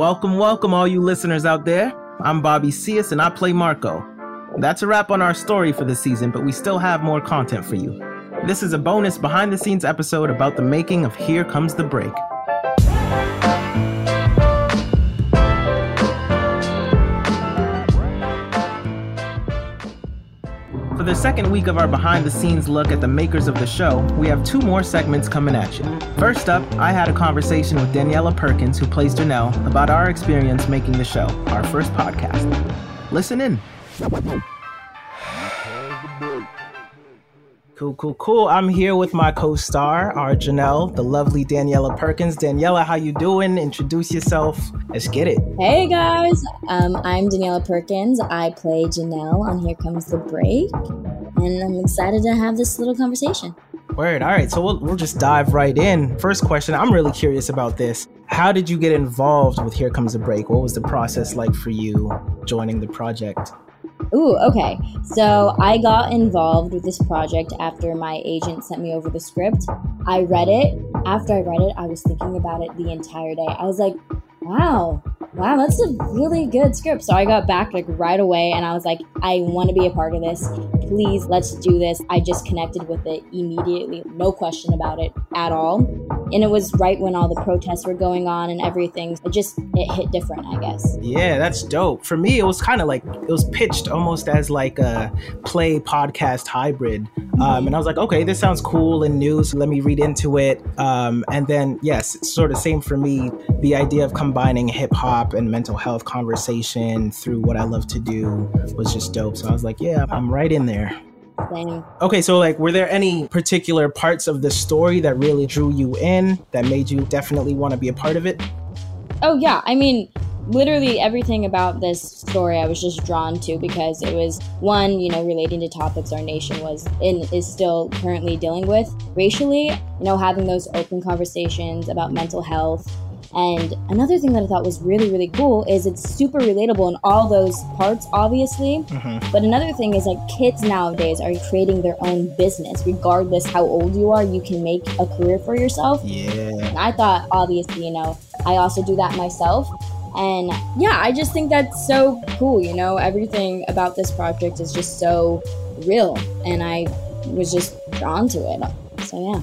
Welcome, welcome, all you listeners out there. I'm Bobby Cius and I play Marco. That's a wrap on our story for the season, but we still have more content for you. This is a bonus behind the scenes episode about the making of Here Comes the Break. For the second week of our behind the scenes look at the makers of the show, we have two more segments coming at you. First up, I had a conversation with Daniella Perkins, who plays Janelle, about our experience making the show, our first podcast. Listen in. Cool, cool, cool. I'm here with my co-star, our Janelle, the lovely Daniella Perkins. Daniella, how you doing? Introduce yourself. Let's get it. Hey guys, um, I'm Daniella Perkins. I play Janelle on Here Comes the Break, and I'm excited to have this little conversation. Word. All right, so we'll, we'll just dive right in. First question, I'm really curious about this. How did you get involved with Here Comes the Break? What was the process like for you joining the project? Ooh, okay. So I got involved with this project after my agent sent me over the script. I read it. After I read it, I was thinking about it the entire day. I was like, wow, wow, that's a really good script. So I got back like right away and I was like, I want to be a part of this. Please, let's do this. I just connected with it immediately, no question about it at all. And it was right when all the protests were going on and everything. It just it hit different, I guess. Yeah, that's dope. For me, it was kind of like it was pitched almost as like a play podcast hybrid. Um, and I was like, okay, this sounds cool and new. So let me read into it. Um, and then, yes, sort of same for me. The idea of combining hip hop and mental health conversation through what I love to do was just dope. So I was like, yeah, I'm right in there. Same. Okay, so like, were there any particular parts of the story that really drew you in that made you definitely want to be a part of it? Oh yeah, I mean, literally everything about this story I was just drawn to because it was one, you know, relating to topics our nation was and is still currently dealing with racially, you know, having those open conversations about mental health. And another thing that I thought was really, really cool is it's super relatable in all those parts, obviously. Mm-hmm. But another thing is like kids nowadays are creating their own business. Regardless how old you are, you can make a career for yourself. Yeah. And I thought, obviously, you know, I also do that myself. And yeah, I just think that's so cool. You know, everything about this project is just so real. And I was just drawn to it. So yeah.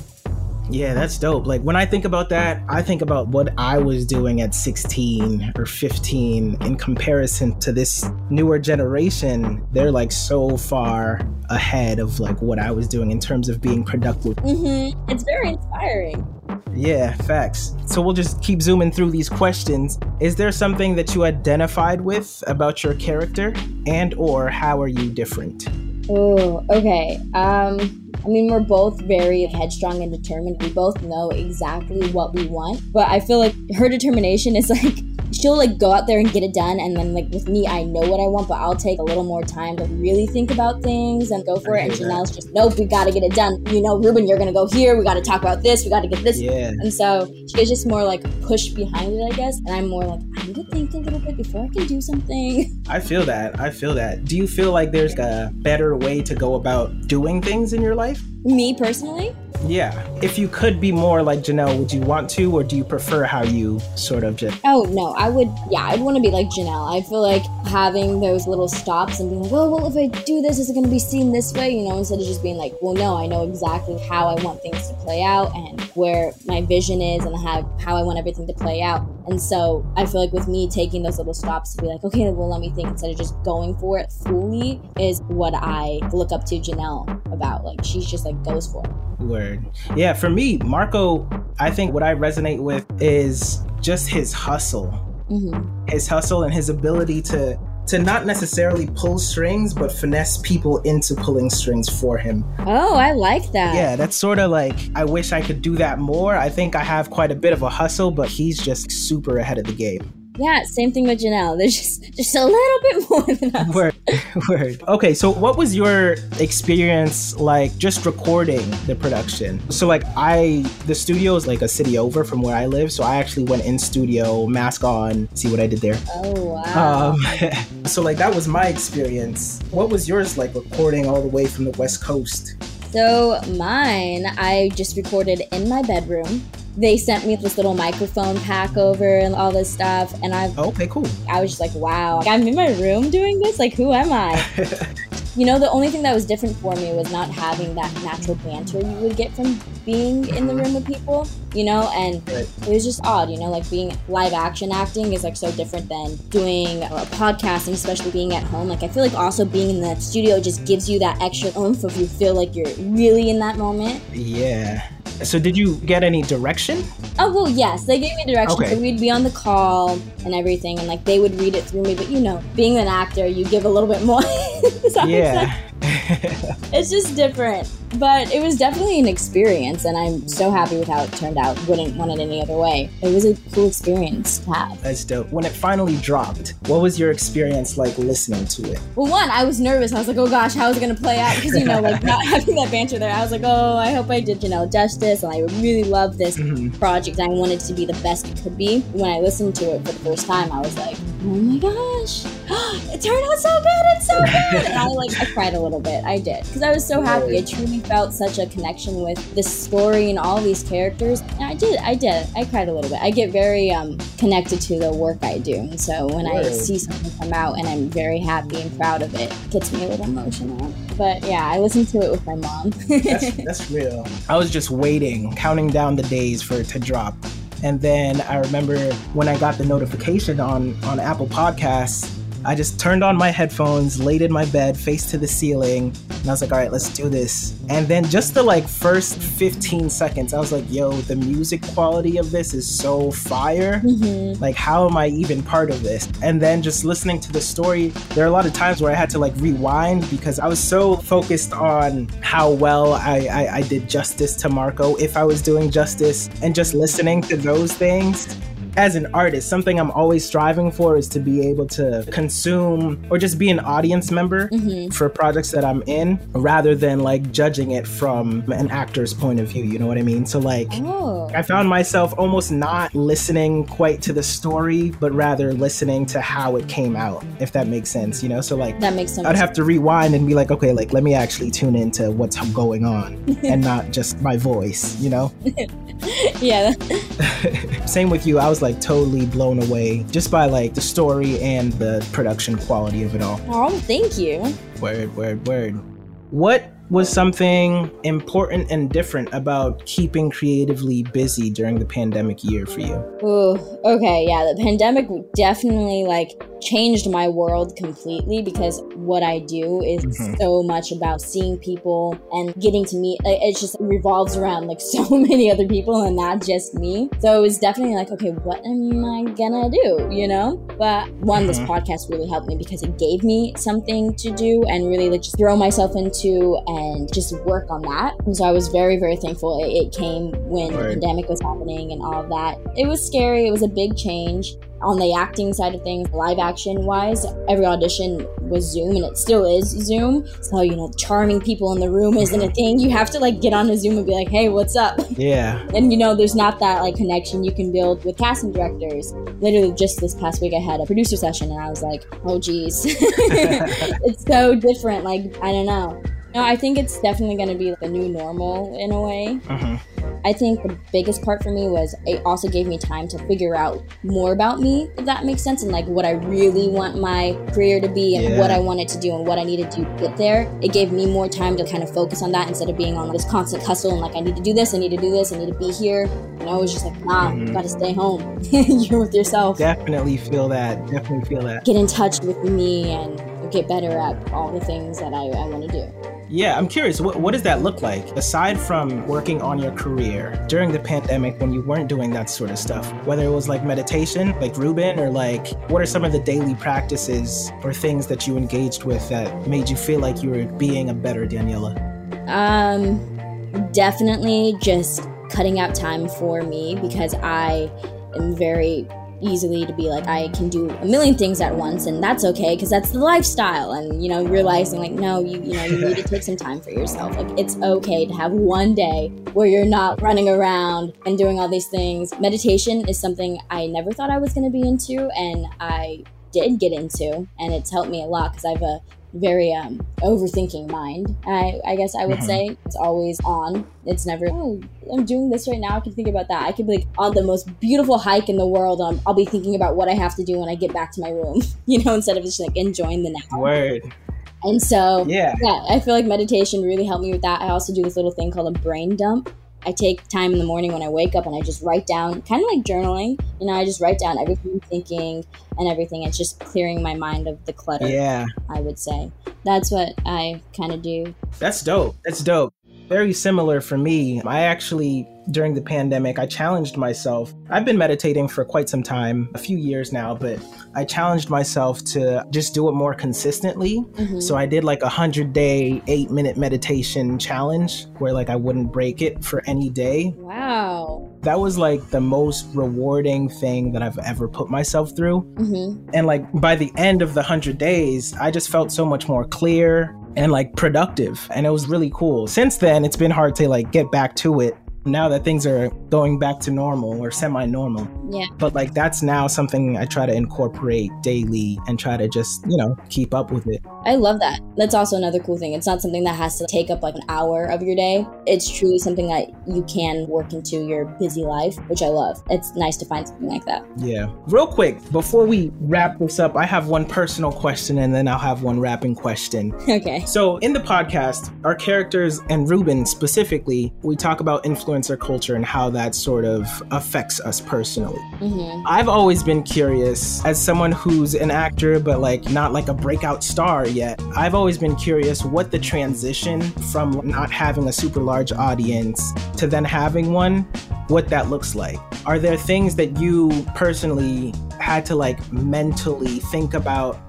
Yeah, that's dope. Like when I think about that, I think about what I was doing at 16 or 15 in comparison to this newer generation. They're like so far ahead of like what I was doing in terms of being productive. Mm-hmm. It's very inspiring. Yeah, facts. So we'll just keep zooming through these questions. Is there something that you identified with about your character and or how are you different? Oh, okay. Um, I mean, we're both very headstrong and determined. We both know exactly what we want, but I feel like her determination is like she'll like go out there and get it done. And then like with me, I know what I want, but I'll take a little more time to really think about things and go for it. And Janelle's just, nope, we got to get it done. You know, Ruben, you're to go here. We got to talk about this. We got to get this. Yeah. And so she's just more like push behind it, I guess. And I'm more like, I need to think a little bit before I can do something. I feel that. I feel that. Do you feel like there's a better way to go about doing things in your life? Me personally? Yeah. If you could be more like Janelle, would you want to, or do you prefer how you sort of just. Oh, no, I would, yeah, I'd want to be like Janelle. I feel like having those little stops and being like, oh, well, if I do this, is it going to be seen this way? You know, instead of just being like, well, no, I know exactly how I want things to play out and where my vision is and how, how I want everything to play out. And so I feel like with me taking those little stops to be like, okay, well, let me think instead of just going for it fully is what I look up to Janelle about. Like, she's just like goes for it. Word. Yeah, for me, Marco, I think what I resonate with is just his hustle. Mm-hmm. His hustle and his ability to to not necessarily pull strings, but finesse people into pulling strings for him. Oh, I like that. Yeah, that's sort of like I wish I could do that more. I think I have quite a bit of a hustle, but he's just super ahead of the game. Yeah, same thing with Janelle. There's just just a little bit more than us. Word, word. Okay, so what was your experience like just recording the production? So like I, the studio is like a city over from where I live, so I actually went in studio, mask on, see what I did there. Oh wow. Um, so like that was my experience. What was yours like recording all the way from the West Coast? So mine, I just recorded in my bedroom. They sent me this little microphone pack over and all this stuff, and I oh, Okay, cool. I was just like, wow, I'm in my room doing this. Like, who am I? you know, the only thing that was different for me was not having that natural banter you would get from being in the mm-hmm. room with people. You know, and Right. it was just odd. You know, like being live action acting is like so different than doing a podcast, and especially being at home. Like, I feel like also being in the studio just gives you that extra oomph if you feel like you're really in that moment. Yeah. So did you get any direction? Oh well, yes, they gave me directions. Okay. So we'd be on the call and everything, and like they would read it through me. But you know, being an actor, you give a little bit more. Does that make sense? Yeah. it's just different. But it was definitely an experience, and I'm so happy with how it turned out. Wouldn't want it any other way. It was a cool experience to have. That's dope. When it finally dropped, what was your experience like listening to it? Well, one, I was nervous. I was like, oh gosh, how is it going to play out? Because, you know, like not having that banter there, I was like, oh, I hope I did Janelle justice. And I really love this mm-hmm. project. I wanted to be the best it could be. When I listened to it for the first time, I was like, oh my gosh, it turned out so good. It's so good. And I like, I cried a little bit. I did. Because I was so happy. I truly felt such a connection with this story and all these characters. And I did. I did. I cried a little bit. I get very um, connected to the work I do. And so when I see something come out and I'm very happy and proud of it, it gets me a little emotional. But yeah, I listened to it with my mom. That's, that's real. I was just waiting, counting down the days for it to drop. And then I remember when I got the notification on, on Apple Podcasts, I just turned on my headphones, laid in my bed, face to the ceiling, and I was like, all right, let's do this. And then just the like first 15 seconds, I was like, yo, the music quality of this is so fire. Mm-hmm. Like, how am I even part of this? And then just listening to the story, there are a lot of times where I had to like rewind because I was so focused on how well I, I, I did justice to Marco, if I was doing justice, and just listening to those things as an artist, something I'm always striving for is to be able to consume or just be an audience member mm-hmm. for projects that I'm in rather than like judging it from an actor's point of view. You know what I mean? So, like, oh. I found myself almost not listening quite to the story, but rather listening to how it came out, if that makes sense, you know? So, like, That makes sense. I'd have to rewind and be like, okay, like, let me actually tune into what's going on and not just my voice, you know? yeah. Same with you. I was like totally blown away just by like the story and the production quality of it all. Oh, thank you. Word, word, word. What was something important and different about keeping creatively busy during the pandemic year for you? Ooh, okay, yeah, the pandemic definitely like changed my world completely because what I do is Mhm. so much about seeing people and getting to meet. It just revolves around like so many other people and not just me. So it was definitely like, okay, what am I gonna do? You know? But one, this Mhm. podcast really helped me because it gave me something to do and really like just throw myself into and just work on that. And so I was very, very thankful it, it came when the pandemic was happening and all of that. It was scary. It was a big change. on the acting side of things, live action wise, every audition was Zoom and it still is Zoom. So, you know, charming people in the room isn't a thing. You have to like get on a Zoom and be like, hey, what's up? Yeah. And, you know, there's not that like connection you can build with casting directors. Literally, just this past week, I had a producer session and I was like, oh, geez. it's so different. Like, I don't know. No, I think it's definitely going to be the new normal in a way. Mhm. I think the biggest part for me was it also gave me time to figure out more about me, if that makes sense, and like what I really want my career to be and Yeah. what I wanted to do and what I needed to get there. It gave me more time to kind of focus on that instead of being on this constant hustle and like I need to do this, I need to do this, I need to be here. And I was just like, nah, Mhm. you gotta stay home. You're with yourself. Definitely feel that. Definitely feel that. Get in touch with me and get better at all the things that I, I want to do. Yeah, I'm curious. What, what does that look like aside from working on your career during the pandemic when you weren't doing that sort of stuff? Whether it was like meditation, like Ruben, or like what are some of the daily practices or things that you engaged with that made you feel like you were being a better Daniella? Um, definitely just cutting out time for me because I am very easily to be like I can do a million things at once and that's okay because that's the lifestyle and you know realizing like no you you know you need to take some time for yourself. Like it's okay to have one day where you're not running around and doing all these things. Meditation is something I never thought I was going to be into and I did get into and it's helped me a lot because I have a very um, overthinking mind. I, I guess I would Mhm. say it's always on. It's never, oh, I'm doing this right now. I can think about that. I could be like on the most beautiful hike in the world. Um, I'll be thinking about what I have to do when I get back to my room, you know, instead of just like enjoying the now. Word. And so, Yeah. yeah, I feel like meditation really helped me with that. I also do this little thing called a brain dump. I take time in the morning when I wake up and I just write down, kind of like journaling. You know, I just write down everything I'm thinking and everything. It's just clearing my mind of the clutter. Yeah. I would say that's what I kind of do. That's dope. That's dope. Very similar for me. I actually, during the pandemic, I challenged myself. I've been meditating for quite some time, a few years now, but I challenged myself to just do it more consistently. Mhm. So I did like a hundred day, eight minute meditation challenge where like I wouldn't break it for any day. Wow. That was like the most rewarding thing that I've ever put myself through. hmm And like by the end of the 100 days, I just felt so much more clear and like productive. And it was really cool. Since then, it's been hard to like get back to it now that things are going back to normal or semi normal. Yeah. But like that's now something I try to incorporate daily and try to just, you know, keep up with it. I love that. That's also another cool thing. It's not something that has to take up like an hour of your day. It's truly something that you can work into your busy life, which I love. It's nice to find something like that. Yeah. Real quick, before we wrap this up, I have one personal question and then I'll have one wrapping question. Okay. So, in the podcast, our characters and Ruben specifically, we talk about influencer culture and how that sort of affects us personally. hmm I've always been curious, as someone who's an actor, but like not like a breakout star yet, I've always been curious what the transition from not having a super large audience to then having one, what that looks like. Are there things that you personally had to like mentally think about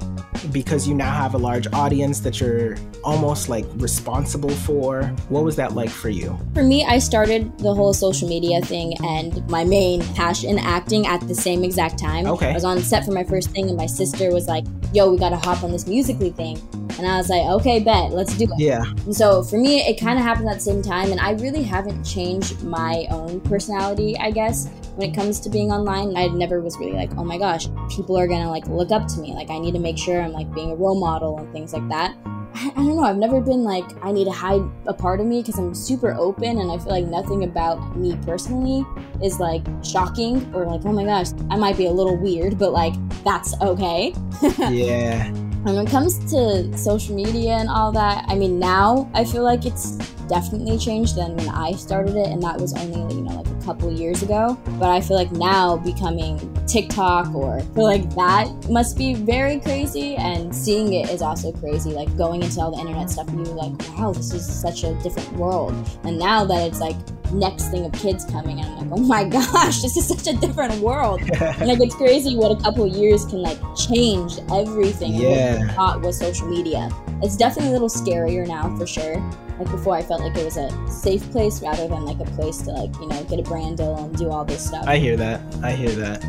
because you now have a large audience that you're almost like responsible for? What was that like for you? For me, I started the whole social media thing and my main passion acting at the same exact time. Okay. I was on set for my first thing, and my sister was like, "Yo, we gotta hop on this Musical.ly thing," and I was like, "Okay, bet, let's do it." Yeah. And so for me, it kind of happened at the same time, and I really haven't changed my own personality, I guess, when it comes to being online. I never was really like, oh my gosh, people are gonna like look up to me. Like, I need to make sure I'm like being a role model and things like that. I, I don't know. I've never been like, I need to hide a part of me because I'm super open, and I feel like nothing about me personally is like shocking or like, oh my gosh, I might be a little weird, but like, that's okay. Yeah. When it comes to social media and all that, I mean, now I feel like it's definitely changed than when I started it, and that was only, you know, couple years ago. But I feel like now becoming TikTok or like that must be very crazy, and seeing it is also crazy. Like going into all the internet stuff, and you're like, wow, this is such a different world. And now that it's like next thing of kids coming, and I'm like, oh my gosh, this is such a different world. and like it's crazy what a couple years can like change everything and what Yeah. we thought was social media. It's definitely a little scarier now for sure. Like before I felt like it was a safe place rather than like a place to like, you know, get a brand deal and do all this stuff. I hear that. I hear that.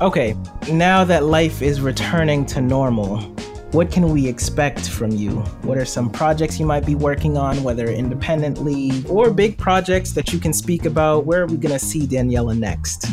Okay, now that life is returning to normal, what can we expect from you? What are some projects you might be working on, whether independently or big projects that you can speak about? Where are we going to see Daniella next?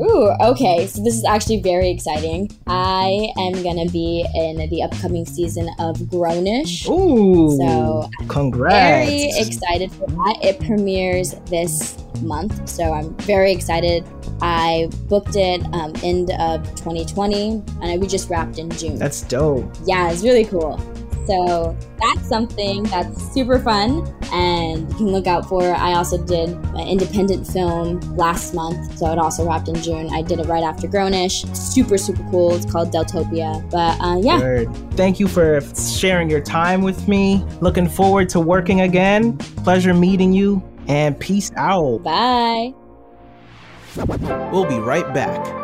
Ooh, okay. So this is actually very exciting. I am gonna be in the upcoming season of grown-ish. Ooh, so congrats! Very excited for that. It premieres this month, so I'm very excited. I booked it um, end of 2020, and we just wrapped in June. That's dope. Yeah, it's really cool. So that's something that's super fun and you can look out for. I also did an independent film last month, so it also wrapped in June. I did it right after grown-ish. Super, super cool. It's called Deltopia. But uh, yeah. Word. Thank you for sharing your time with me. Looking forward to working again. Pleasure meeting you and peace out. Bye. We'll be right back.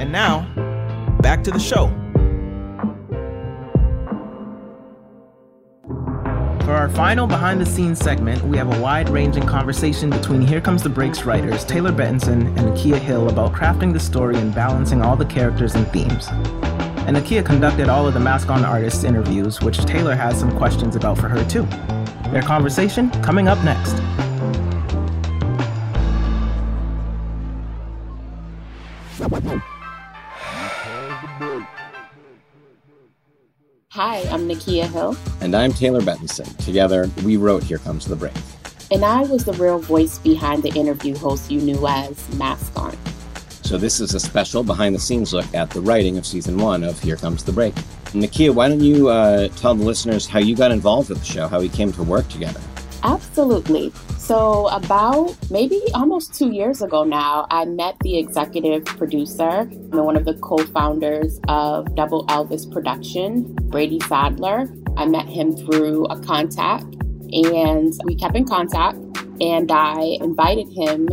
And now, back to the show. For our final behind the scenes segment, we have a wide ranging conversation between Here Comes the Breaks writers Taylor Bettinson and Nakia Hill about crafting the story and balancing all the characters and themes. And Nakia conducted all of the Mask On artists' interviews, which Taylor has some questions about for her too. Their conversation coming up next. Nakia Hill. And I'm Taylor Bettinson. Together, we wrote Here Comes the Break. And I was the real voice behind the interview host you knew as Mask On. So this is a special behind the scenes look at the writing of season one of Here Comes the Break. Nakia, why don't you uh, tell the listeners how you got involved with the show, how we came to work together? Absolutely. So, about maybe almost two years ago now, I met the executive producer and one of the co founders of Double Elvis Production, Brady Sadler. I met him through a contact and we kept in contact. And I invited him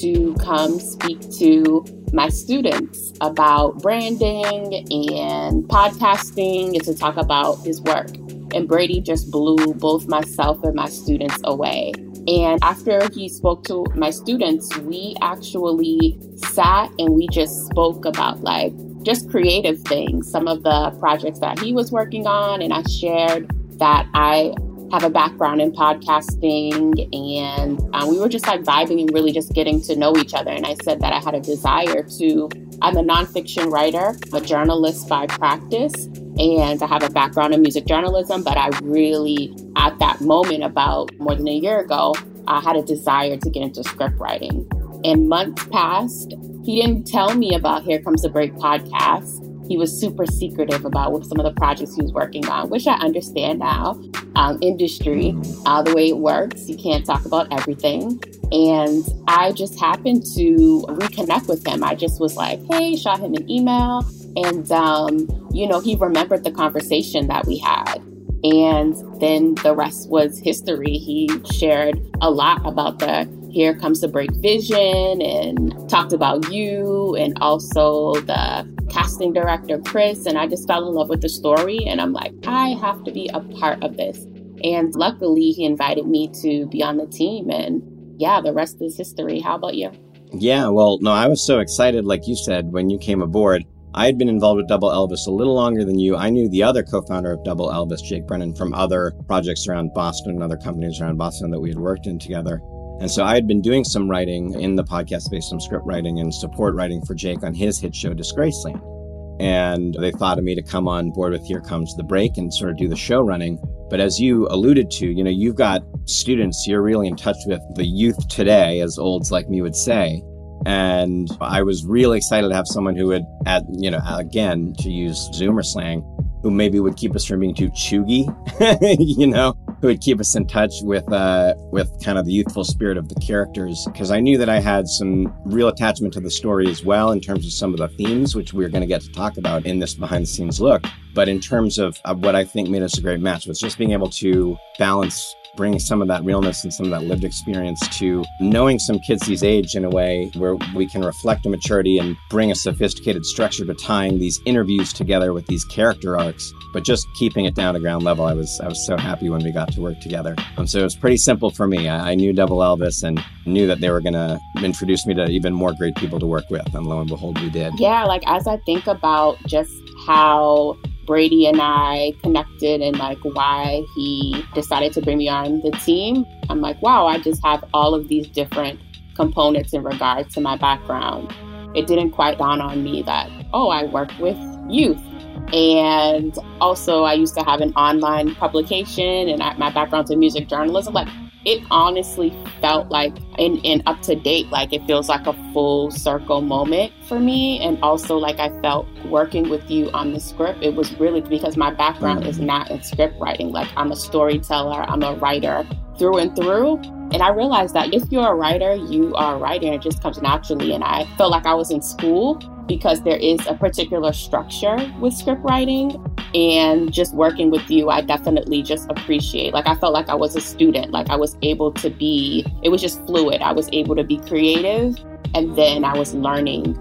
to come speak to my students about branding and podcasting and to talk about his work. And Brady just blew both myself and my students away. And after he spoke to my students, we actually sat and we just spoke about like just creative things, some of the projects that he was working on. And I shared that I have a background in podcasting and um, we were just like vibing and really just getting to know each other. And I said that I had a desire to, I'm a nonfiction writer, a journalist by practice, and I have a background in music journalism, but I really, at that moment about more than a year ago, I had a desire to get into script writing. And months passed. He didn't tell me about Here Comes the Break podcast. He was super secretive about what some of the projects he was working on, which I understand now. Um, industry, uh, the way it works, you can't talk about everything. And I just happened to reconnect with him. I just was like, hey, shot him an email. And, um, you know, he remembered the conversation that we had. And then the rest was history. He shared a lot about the Here Comes the Break vision and talked about you and also the casting director, Chris. And I just fell in love with the story. And I'm like, I have to be a part of this. And luckily, he invited me to be on the team. And yeah, the rest is history. How about you? Yeah, well, no, I was so excited, like you said, when you came aboard. I had been involved with Double Elvis a little longer than you. I knew the other co founder of Double Elvis, Jake Brennan, from other projects around Boston and other companies around Boston that we had worked in together. And so I had been doing some writing in the podcast space, some script writing and support writing for Jake on his hit show, Disgraceland. And they thought of me to come on board with Here Comes the Break and sort of do the show running. But as you alluded to, you know, you've got students, you're really in touch with the youth today, as olds like me would say. And I was really excited to have someone who would, at, you know, again, to use Zoomer slang, who maybe would keep us from being too cheugy, you know, who would keep us in touch with uh, with kind of the youthful spirit of the characters. Because I knew that I had some real attachment to the story as well in terms of some of the themes, which we are going to get to talk about in this behind the scenes look. But in terms of, of what I think made us a great match was just being able to balance bring some of that realness and some of that lived experience to knowing some kids these age in a way where we can reflect a maturity and bring a sophisticated structure to tying these interviews together with these character arcs, but just keeping it down to ground level. I was I was so happy when we got to work together. Um, so it was pretty simple for me. I, I knew Double Elvis and knew that they were going to introduce me to even more great people to work with, and lo and behold, we did. Yeah, like as I think about just how Brady and I connected and like why he decided to bring me on the team. I'm like, wow, I just have all of these different components in regards to my background. It didn't quite dawn on me that, oh, I work with youth. And also, I used to have an online publication, and I, my background's in music journalism. Like, it honestly felt like in, in up to date like it feels like a full circle moment for me. And also like i felt working with you on the script it was really because my background is mm. not in script writing. Like i'm a storyteller i'm a writer through and through. And i realized that if you're a writer you are a writer it just comes naturally. And i felt like i was in school because there is a particular structure with script writing and just working with you i definitely just appreciate like i felt like i was a student like i was able to be it was just fluid. I was able to be creative and then i was learning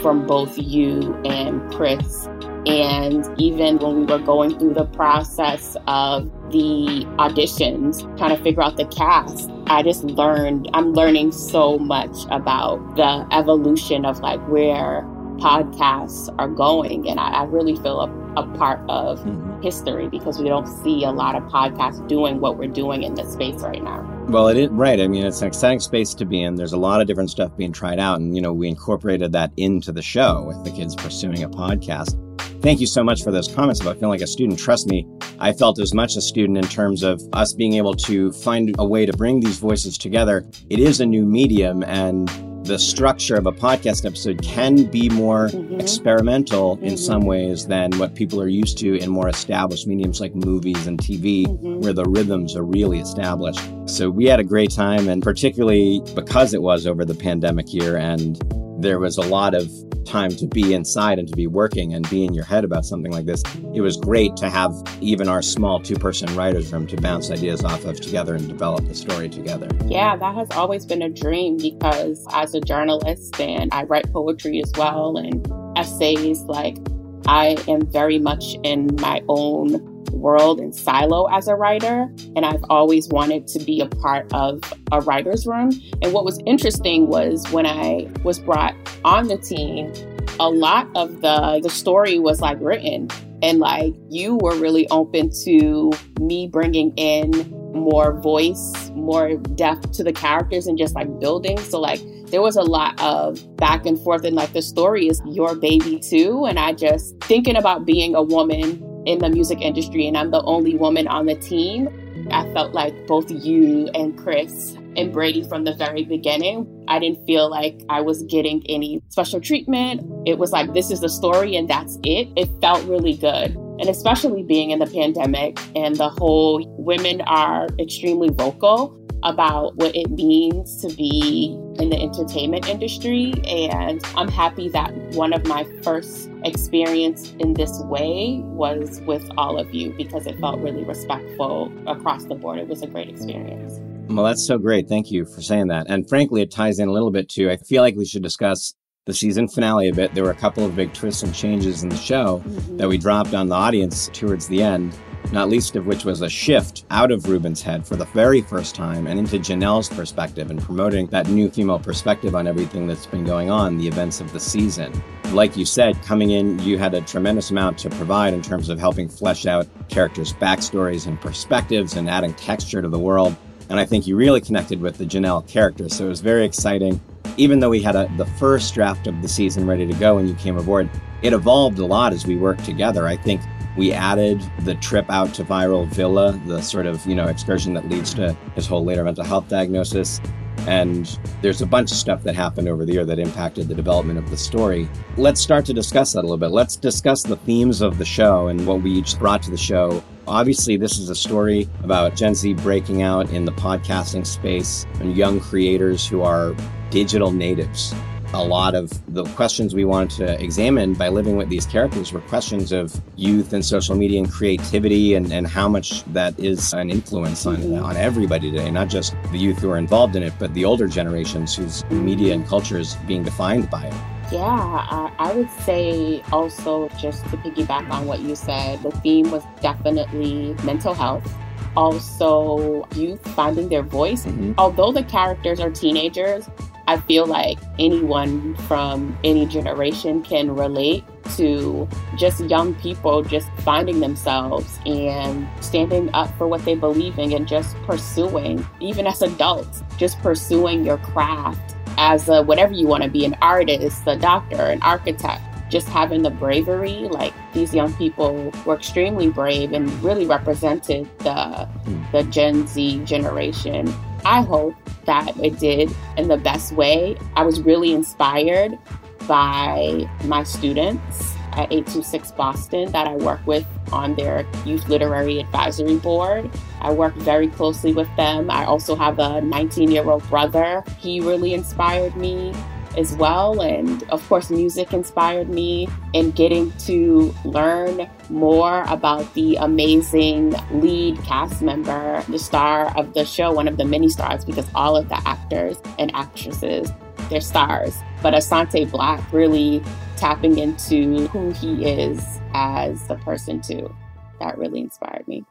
from both you and chris. And even when we were going through the process of the auditions trying to figure out the cast i just learned i'm learning so much about the evolution of like where podcasts are going. And I, I really feel a, a part of mm-hmm. history because we don't see a lot of podcasts doing what we're doing in this space right now. Well, it is right. I mean, it's an exciting space to be in. There's a lot of different stuff being tried out. And, you know, we incorporated that into the show with the kids pursuing a podcast. Thank you so much for those comments about feeling like a student. Trust me, I felt as much a student in terms of us being able to find a way to bring these voices together. It is a new medium, and the structure of a podcast episode can be more mm-hmm. experimental mm-hmm. in some ways than what people are used to in more established mediums like movies and TV, mm-hmm. where the rhythms are really established. So we had a great time, and particularly because it was over the pandemic year and there was a lot of time to be inside and to be working and be in your head about something like this. It was great to have even our small two person writers' room to bounce ideas off of together and develop the story together. Yeah, that has always been a dream because as a journalist and I write poetry as well and essays, like I am very much in my own world and silo as a writer. And I've always wanted to be a part of a writer's room. And what was interesting was when I was brought on the team, a lot of the the story was like written and like you were really open to me bringing in more voice more depth to the characters and just like building so like there was a lot of back and forth and like the story is your baby too and i just thinking about being a woman in the music industry and i'm the only woman on the team i felt like both you and chris and Brady from the very beginning. I didn't feel like I was getting any special treatment. It was like, this is the story and that's it. It felt really good. And especially being in the pandemic and the whole women are extremely vocal about what it means to be in the entertainment industry. And I'm happy that one of my first experience in this way was with all of you because it felt really respectful across the board. It was a great experience. Well, that's so great. Thank you for saying that. And frankly, it ties in a little bit too. I feel like we should discuss the season finale a bit. There were a couple of big twists and changes in the show mm-hmm. that we dropped on the audience towards the end, not least of which was a shift out of Ruben's head for the very first time and into Janelle's perspective and promoting that new female perspective on everything that's been going on, the events of the season. Like you said, coming in, you had a tremendous amount to provide in terms of helping flesh out characters' backstories and perspectives and adding texture to the world. And I think you really connected with the Janelle character. So it was very exciting. Even though we had a, the first draft of the season ready to go when you came aboard, it evolved a lot as we worked together. I think we added the trip out to Viral Villa, the sort of, you know, excursion that leads to his whole later mental health diagnosis. And there's a bunch of stuff that happened over the year that impacted the development of the story. Let's start to discuss that a little bit. Let's discuss the themes of the show and what we each brought to the show. Obviously, this is a story about Gen Z breaking out in the podcasting space and young creators who are digital natives a lot of the questions we wanted to examine by living with these characters were questions of youth and social media and creativity and, and how much that is an influence on, mm-hmm. on everybody today, not just the youth who are involved in it, but the older generations whose media and culture is being defined by it. Yeah, I, I, would say also just to piggyback on what you said, the theme was definitely mental health. Also, youth finding their voice. Mm-hmm. Although the characters are teenagers, I feel like anyone from any generation can relate to just young people just finding themselves and standing up for what they believe in and just pursuing, even as adults, just pursuing your craft as a whatever you want to be an artist, a doctor, an architect. Just having the bravery, like these young people were extremely brave and really represented the hmm. the Gen Z generation. I hope that it did in the best way. I was really inspired by my students at 826 Boston that I work with on their youth literary advisory board. I work very closely with them. I also have a 19 year old brother. He really inspired me as well. And of course, music inspired me in getting to learn more about the amazing lead cast member, the star of the show, one of the many stars, because all of the actors and actresses, they're stars. But Asante Blackk really tapping into who he is as a person, too. That really inspired me.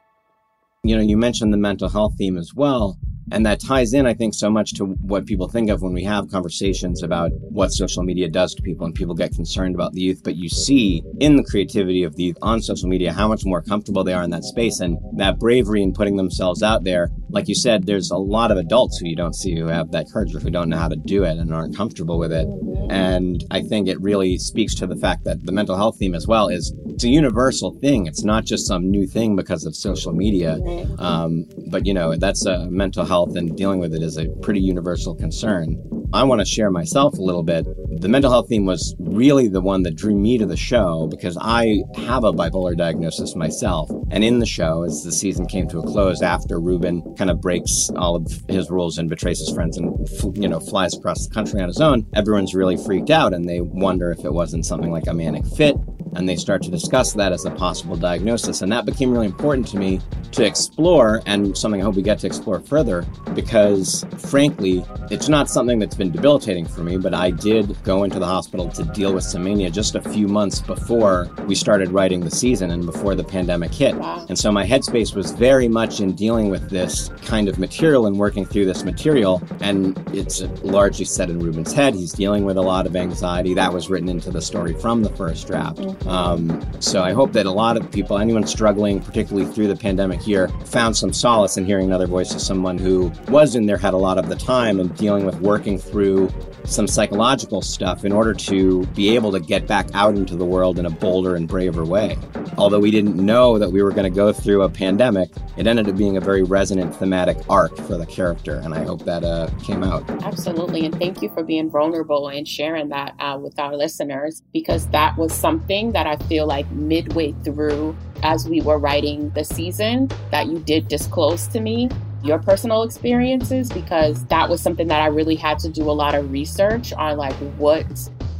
You know, you mentioned the mental health theme as well. And that ties in, I think, so much to what people think of when we have conversations about what social media does to people and people get concerned about the youth. But you see in the creativity of the youth on social media how much more comfortable they are in that space and that bravery in putting themselves out there. Like you said, there's a lot of adults who you don't see who have that courage or who don't know how to do it and aren't comfortable with it. And I think it really speaks to the fact that the mental health theme as well is it's a universal thing. It's not just some new thing because of social media. Um, but, you know, that's a mental health health and dealing with it is a pretty universal concern. I want to share myself a little bit. The mental health theme was really the one that drew me to the show because I have a bipolar diagnosis myself. And in the show, as the season came to a close after Ruben kind of breaks all of his rules and betrays his friends and, you know, flies across the country on his own, everyone's really freaked out and they wonder if it wasn't something like a manic fit and they start to discuss that as a possible diagnosis. And that became really important to me to explore, and something I hope we get to explore further, because frankly, it's not something that's been debilitating for me, but I did go into the hospital to deal with some mania just a few months before we started writing the season and before the pandemic hit. And so my headspace was very much in dealing with this kind of material and working through this material. And it's largely set in Ruben's head. He's dealing with a lot of anxiety. That was written into the story from the first draft. Um, so I hope that a lot of people, anyone struggling, particularly through the pandemic found some solace in hearing another voice of someone who was in their head a lot of the time and dealing with working through some psychological stuff in order to be able to get back out into the world in a bolder and braver way. Although we didn't know that we were going to go through a pandemic, it ended up being a very resonant thematic arc for the character, and I hope that uh, came out. Absolutely. And thank you for being vulnerable and sharing that uh, with our listeners because that was something that I feel like midway through as we were writing the season that you did disclose to me your personal experiences because that was something that I really had to do a lot of research on like what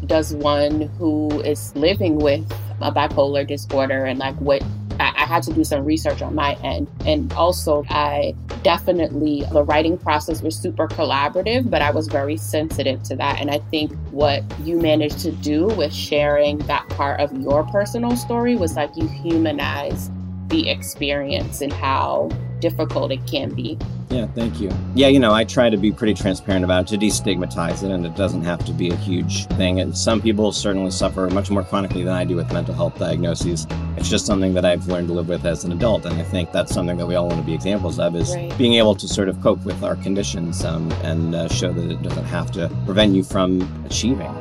does one who is living with a bipolar disorder and like what I, had to do some research on my end. And also, I definitely, the writing process was super collaborative, but I was very sensitive to that. And I think what you managed to do with sharing that part of your personal story was like you humanize the experience and how difficult it can be. Yeah, thank you. Yeah, you know, I try to be pretty transparent about it to destigmatize it, and it doesn't have to be a huge thing. And some people certainly suffer much more chronically than I do with mental health diagnoses. It's just something that I've learned to live with as an adult, and I think that's something that we all want to be examples of is right. being able to sort of cope with our conditions um, and uh, show that it doesn't have to prevent you from achieving.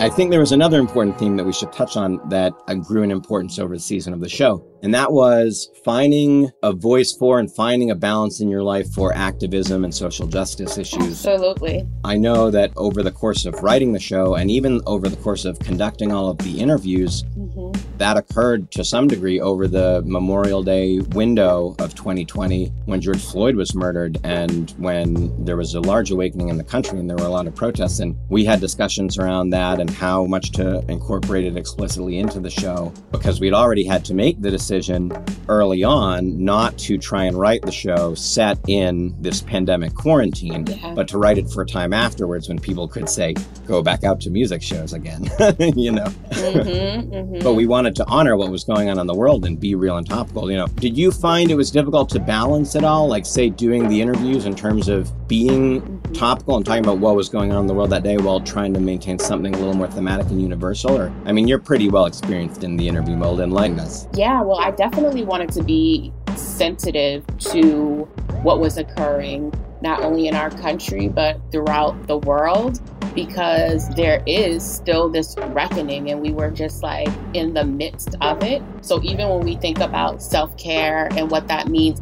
I think there was another important theme that we should touch on that grew in importance over the season of the show, and that was finding a voice for and finding a balance in your life for activism and social justice issues. Absolutely. I know that over the course of writing the show and even over the course of conducting all of the interviews, mm-hmm. That occurred to some degree over the Memorial Day window of 2020 when George Floyd was murdered and when there was a large awakening in the country and there were a lot of protests. And we had discussions around that and how much to incorporate it explicitly into the show because we'd already had to make the decision early on not to try and write the show set in this pandemic quarantine, yeah. but to write it for a time afterwards when people could say, go back out to music shows again, you know. Mm-hmm, mm-hmm. But we wanted to honor what was going on in the world and be real and topical, you know. Did you find it was difficult to balance it all? Like, say, doing the interviews in terms of being topical and talking about what was going on in the world that day while trying to maintain something a little more thematic and universal? Or, I mean, you're pretty well experienced in the interview mode. Enlighten us. Yeah, well, I definitely wanted to be sensitive to what was occurring, not only in our country, but throughout the world, because there is still this reckoning, and we were just like in the midst of it. So, even when we think about self care and what that means,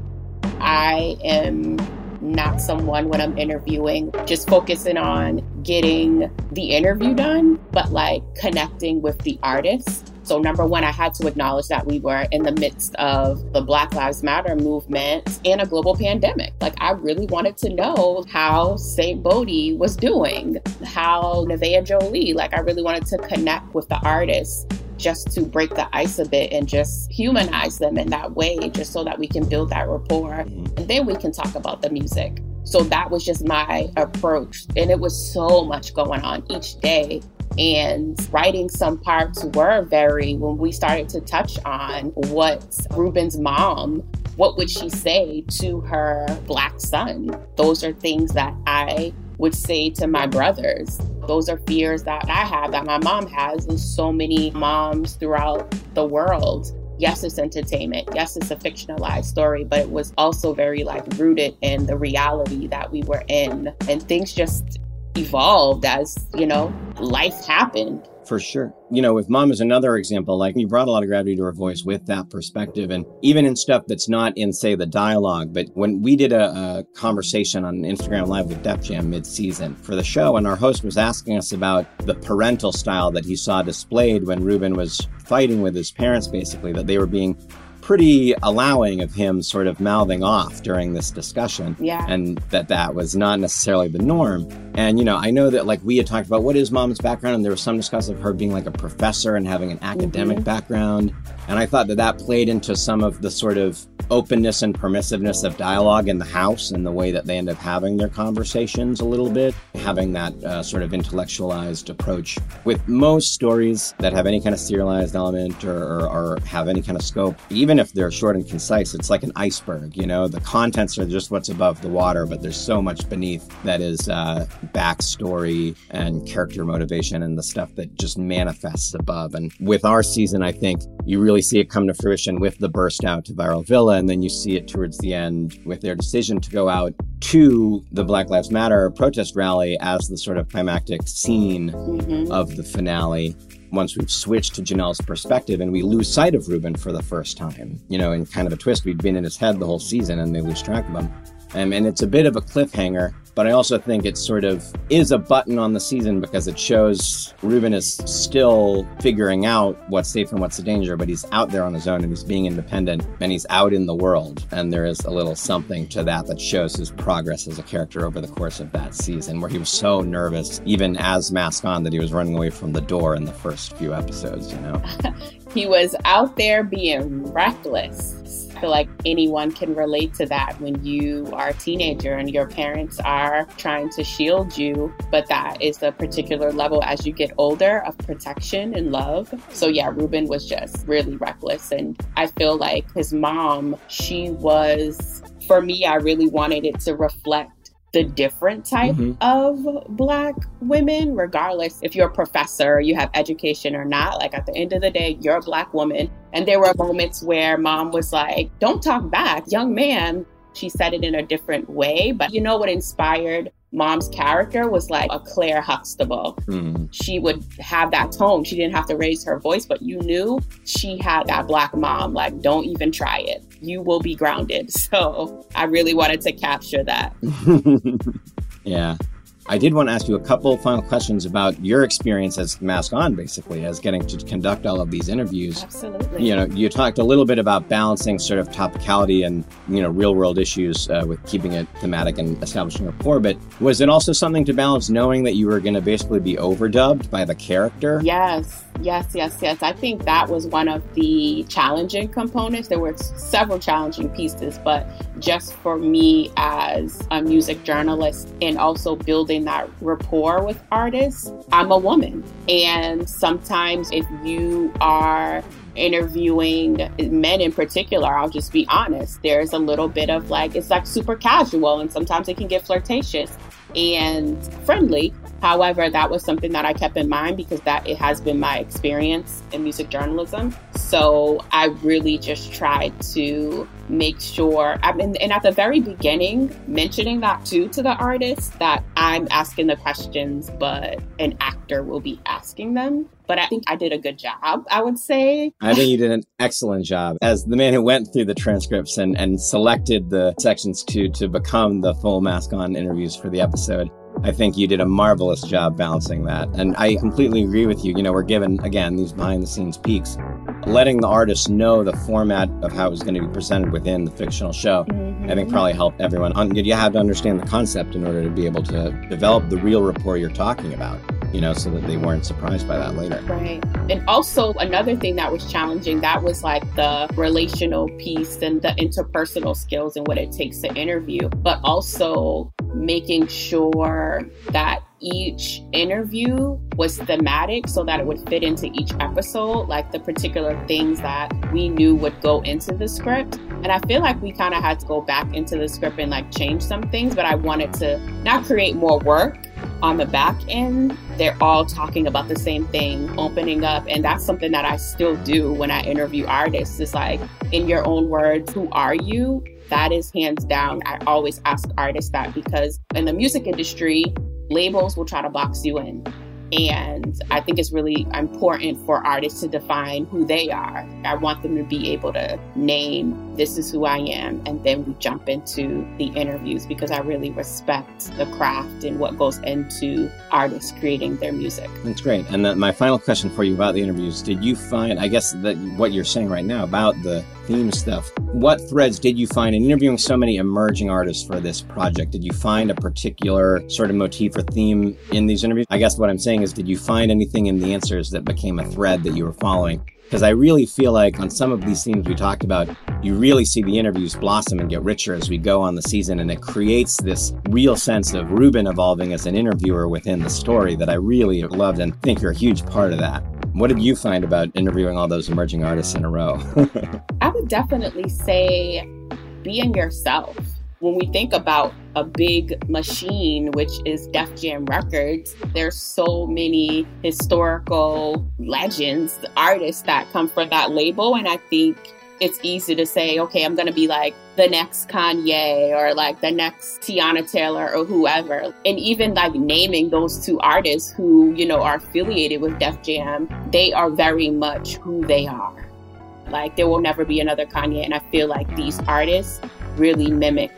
I am not someone when I'm interviewing, just focusing on getting the interview done, but like connecting with the artist. So, number one, I had to acknowledge that we were in the midst of the Black Lives Matter movement and a global pandemic. Like, I really wanted to know how St. Bodhi was doing, how Nevaeh Jolie, like, I really wanted to connect with the artists just to break the ice a bit and just humanize them in that way, just so that we can build that rapport. Mm-hmm. And then we can talk about the music. So that was just my approach. And it was so much going on each day. And writing some parts were very, when we started to touch on what Ruben's mom, what would she say to her black son? Those are things that I would say to my brothers. Those are fears that I have, that my mom has, and so many moms throughout the world. Yes, it's entertainment. Yes, it's a fictionalized story, but it was also very like rooted in the reality that we were in. And things just evolved as, you know, life happened. For sure. You know, with mom is another example, like you brought a lot of gravity to her voice with that perspective. And even in stuff that's not in, say, the dialogue, but when we did a, a conversation on Instagram Live with Def Jam mid season for the show, and our host was asking us about the parental style that he saw displayed when Ruben was fighting with his parents, basically, that they were being pretty allowing of him sort of mouthing off during this discussion. Yeah. And that that was not necessarily the norm. And, you know, I know that like we had talked about what is mom's background, and there was some discussion of her being like a professor and having an academic Mhm. background. And I thought that that played into some of the sort of openness and permissiveness of dialogue in the house and the way that they end up having their conversations a little bit, having that uh, sort of intellectualized approach. With most stories that have any kind of serialized element or, or, or have any kind of scope, even if they're short and concise, it's like an iceberg. You know, the contents are just what's above the water, but there's so much beneath that is uh, backstory and character motivation and the stuff that just manifests above. And with our season, I think you really see it come to fruition with the burst out to Viral Villa, and then you see it towards the end with their decision to go out to the Black Lives Matter protest rally as the sort of climactic scene Mhm. of the finale. Once we've switched to Janelle's perspective and we lose sight of Ruben for the first time, you know, in kind of a twist, we'd been in his head the whole season and they lose track of him. Um, and it's a bit of a cliffhanger, but I also think it sort of is a button on the season because it shows Ruben is still figuring out what's safe and what's a danger, but he's out there on his own and he's being independent and he's out in the world. And there is a little something to that that shows his progress as a character over the course of that season, where he was so nervous, even as Mask On, that he was running away from the door in the first few episodes, you know? He was out there being reckless. I feel like anyone can relate to that when you are a teenager and your parents are trying to shield you, but that is a particular level as you get older of protection and love. So, yeah, Ruben was just really reckless. And I feel like his mom, she was, for me, I really wanted it to reflect the different type Mhm. of black women regardless if you're a professor you have education or not like at the end of the day you're a black woman and there were moments where mom was like don't talk back young man she said it in a different way but you know what inspired mom's character was like a Clair Huxtable. Hmm. she would have that tone. She didn't have to raise her voice but you knew she had that black mom. Like don't even try it. You will be grounded. So i really wanted to capture that. Yeah. I did want to ask you a couple final questions about your experience as Mask On, basically, as getting to conduct all of these interviews. absolutely You know, you talked a little bit about balancing sort of topicality and, you know, real world issues uh, with keeping it thematic and establishing rapport. But was it also something to balance knowing that you were going to basically be overdubbed by the character? Yes, yes, yes, yes. I think that was one of the challenging components. There were several challenging pieces, but just for me as a music journalist and also building that rapport with artists, I'm a woman. And sometimes if you are interviewing men in particular, I'll just be honest, there's a little bit of like, it's like super casual and sometimes it can get flirtatious and friendly. However, that was something that I kept in mind because that it has been my experience in music journalism. So I really just tried to make sure, I mean, and at the very beginning, mentioning that too to the artist that I'm asking the questions, but an actor will be asking them. But I think I did a good job, I would say. I think you did an excellent job as the man who went through the transcripts and, and selected the sections to to become the full mask on interviews for the episode. I think you did a marvelous job balancing that. And I completely agree with you. You know, we're given, again, these behind the scenes peaks, letting the artist know the format of how it was going to be presented within the fictional show. I think mm-hmm. probably helped everyone. Un- You have to understand the concept in order to be able to develop the real rapport you're talking about, you know, so that they weren't surprised by that later. Right. And also another thing that was challenging, that was like the relational piece and the interpersonal skills and what it takes to interview, but also making sure that each interview was thematic so that it would fit into each episode, like the particular things that we knew would go into the script. And I feel like we kind of had to go back into the script and like change some things, but I wanted to not create more work on the back end. They're all talking about the same thing, opening up. And that's something that I still do when I interview artists. It's like, in your own words, who are you? That is hands down. I always ask artists that because in the music industry, labels will try to box you in. And I think it's really important for artists to define who they are. I want them to be able to name this is who I am. And then we jump into the interviews because I really respect the craft and what goes into artists creating their music. That's great. And then my final question for you about the interviews did you find, I guess, that what you're saying right now about the theme stuff, what threads did you find in interviewing so many emerging artists for this project? Did you find a particular sort of motif or theme in these interviews? I guess what I'm saying is, did you find anything in the answers that became a thread that you were following? Because I really feel like on some of these themes we talked about, you really see the interviews blossom and get richer as we go on the season. And it creates this real sense of Ruben evolving as an interviewer within the story that I really loved and think you're a huge part of that. What did you find about interviewing all those emerging artists in a row? I would definitely say being yourself. When we think about a big machine, which is Def Jam Records, there's so many historical legends, artists that come from that label. And I think it's easy to say, okay, I'm going to be like the next Kanye or like the next Teyana Taylor or whoever. And even like naming those two artists who, you know, are affiliated with Def Jam, they are very much who they are. Like there will never be another Kanye. And I feel like these artists really mimic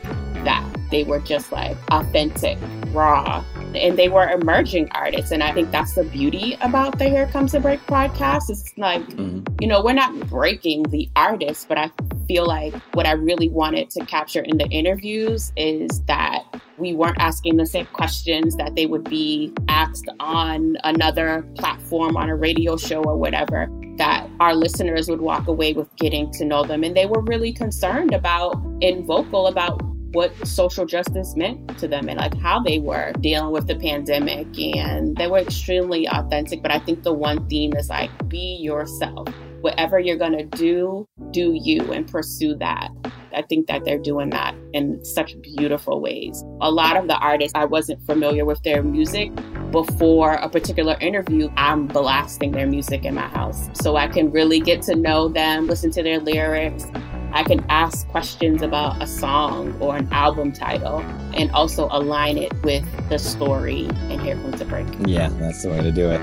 that. They were just like authentic, raw, and they were emerging artists. And I think that's the beauty about the Here Comes the Break podcast. It's like, mm-hmm. you know, we're not breaking the artists, but I feel like what I really wanted to capture in the interviews is that we weren't asking the same questions that they would be asked on another platform, on a radio show or whatever, that our listeners would walk away with getting to know them. And they were really concerned about and vocal about what social justice meant to them and like how they were dealing with the pandemic. And they were extremely authentic but i think the one theme is like be yourself. Whatever you're going to do do you and pursue that. I think that they're doing that in such beautiful ways. A lot of the artists i wasn't familiar with their music before a particular interview, I'm blasting their music in my house. So I can really get to know them, listen to their lyrics, I can ask questions about a song or an album title and also align it with the story. And here comes the break. Yeah, that's the way to do it.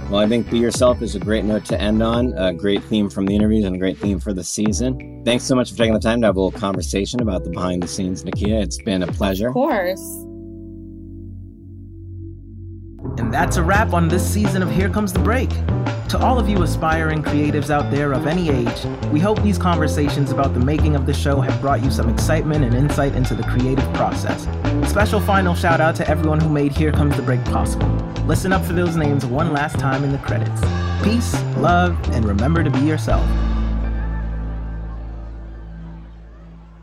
well, I think Be Yourself is a great note to end on, a great theme from the interviews and a great theme for the season. Thanks so much for taking the time to have a little conversation about the behind the scenes, Nakia. It's been a pleasure. Of course. And that's a wrap on this season of Here Comes the Break. To all of you aspiring creatives out there of any age, we hope these conversations about the making of the show have brought you some excitement and insight into the creative process. Special final shout out to everyone who made Here Comes the Break possible. Listen up for those names one last time in the credits. Peace, love, and remember to be yourself.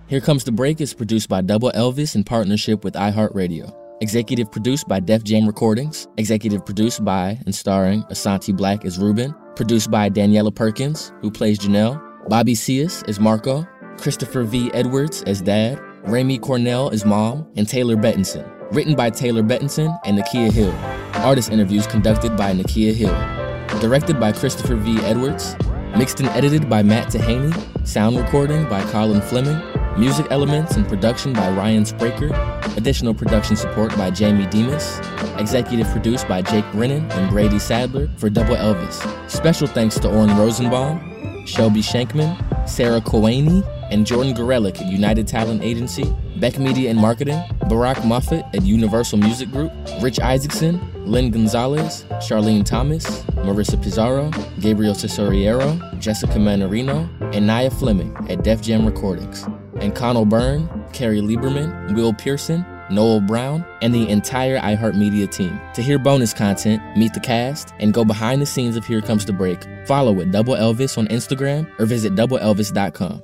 Here Comes the Break is produced by Double Elvis in partnership with iHeartRadio. Executive produced by Def Jam Recordings. Executive produced by and starring Asante Blackk as Ruben. Produced by Daniella Perkins, who plays Janelle. Bobby Cius as Marco. Christopher V. Edwards as Dad. Rayme Cornell as Mom. And Taylor Bettinson. Written by Taylor Bettinson and Nakia Hill. Artist interviews conducted by Nakia Hill. Directed by Christopher V. Edwards. Mixed and edited by Matt Tahaney. Sound recording by Colin Fleming. Music elements and production by Ryan Spraker. Additional production support by Jamie Demas. Executive produced by Jake Brennan and Brady Sadler for Double Elvis. Special thanks to Orrin Rosenbaum, Shelby Shankman, Sarah Coaney, and Jordan Gorelick at United Talent Agency, Beck Media and Marketing, Barack Moffett at Universal Music Group, Rich Isaacson, Lynn Gonzalez, Charlene Thomas, Marissa Pizarro, Gabriel Cesariero, Jessica Manarino, and Naya Fleming at Def Jam Recordings and Conal Byrne, Carrie Lieberman, Will Pearson, Noel Brown, and the entire iHeartMedia team. To hear bonus content, meet the cast, and go behind the scenes of Here Comes the Break, follow at Double Elvis on Instagram or visit doubleelvis.com.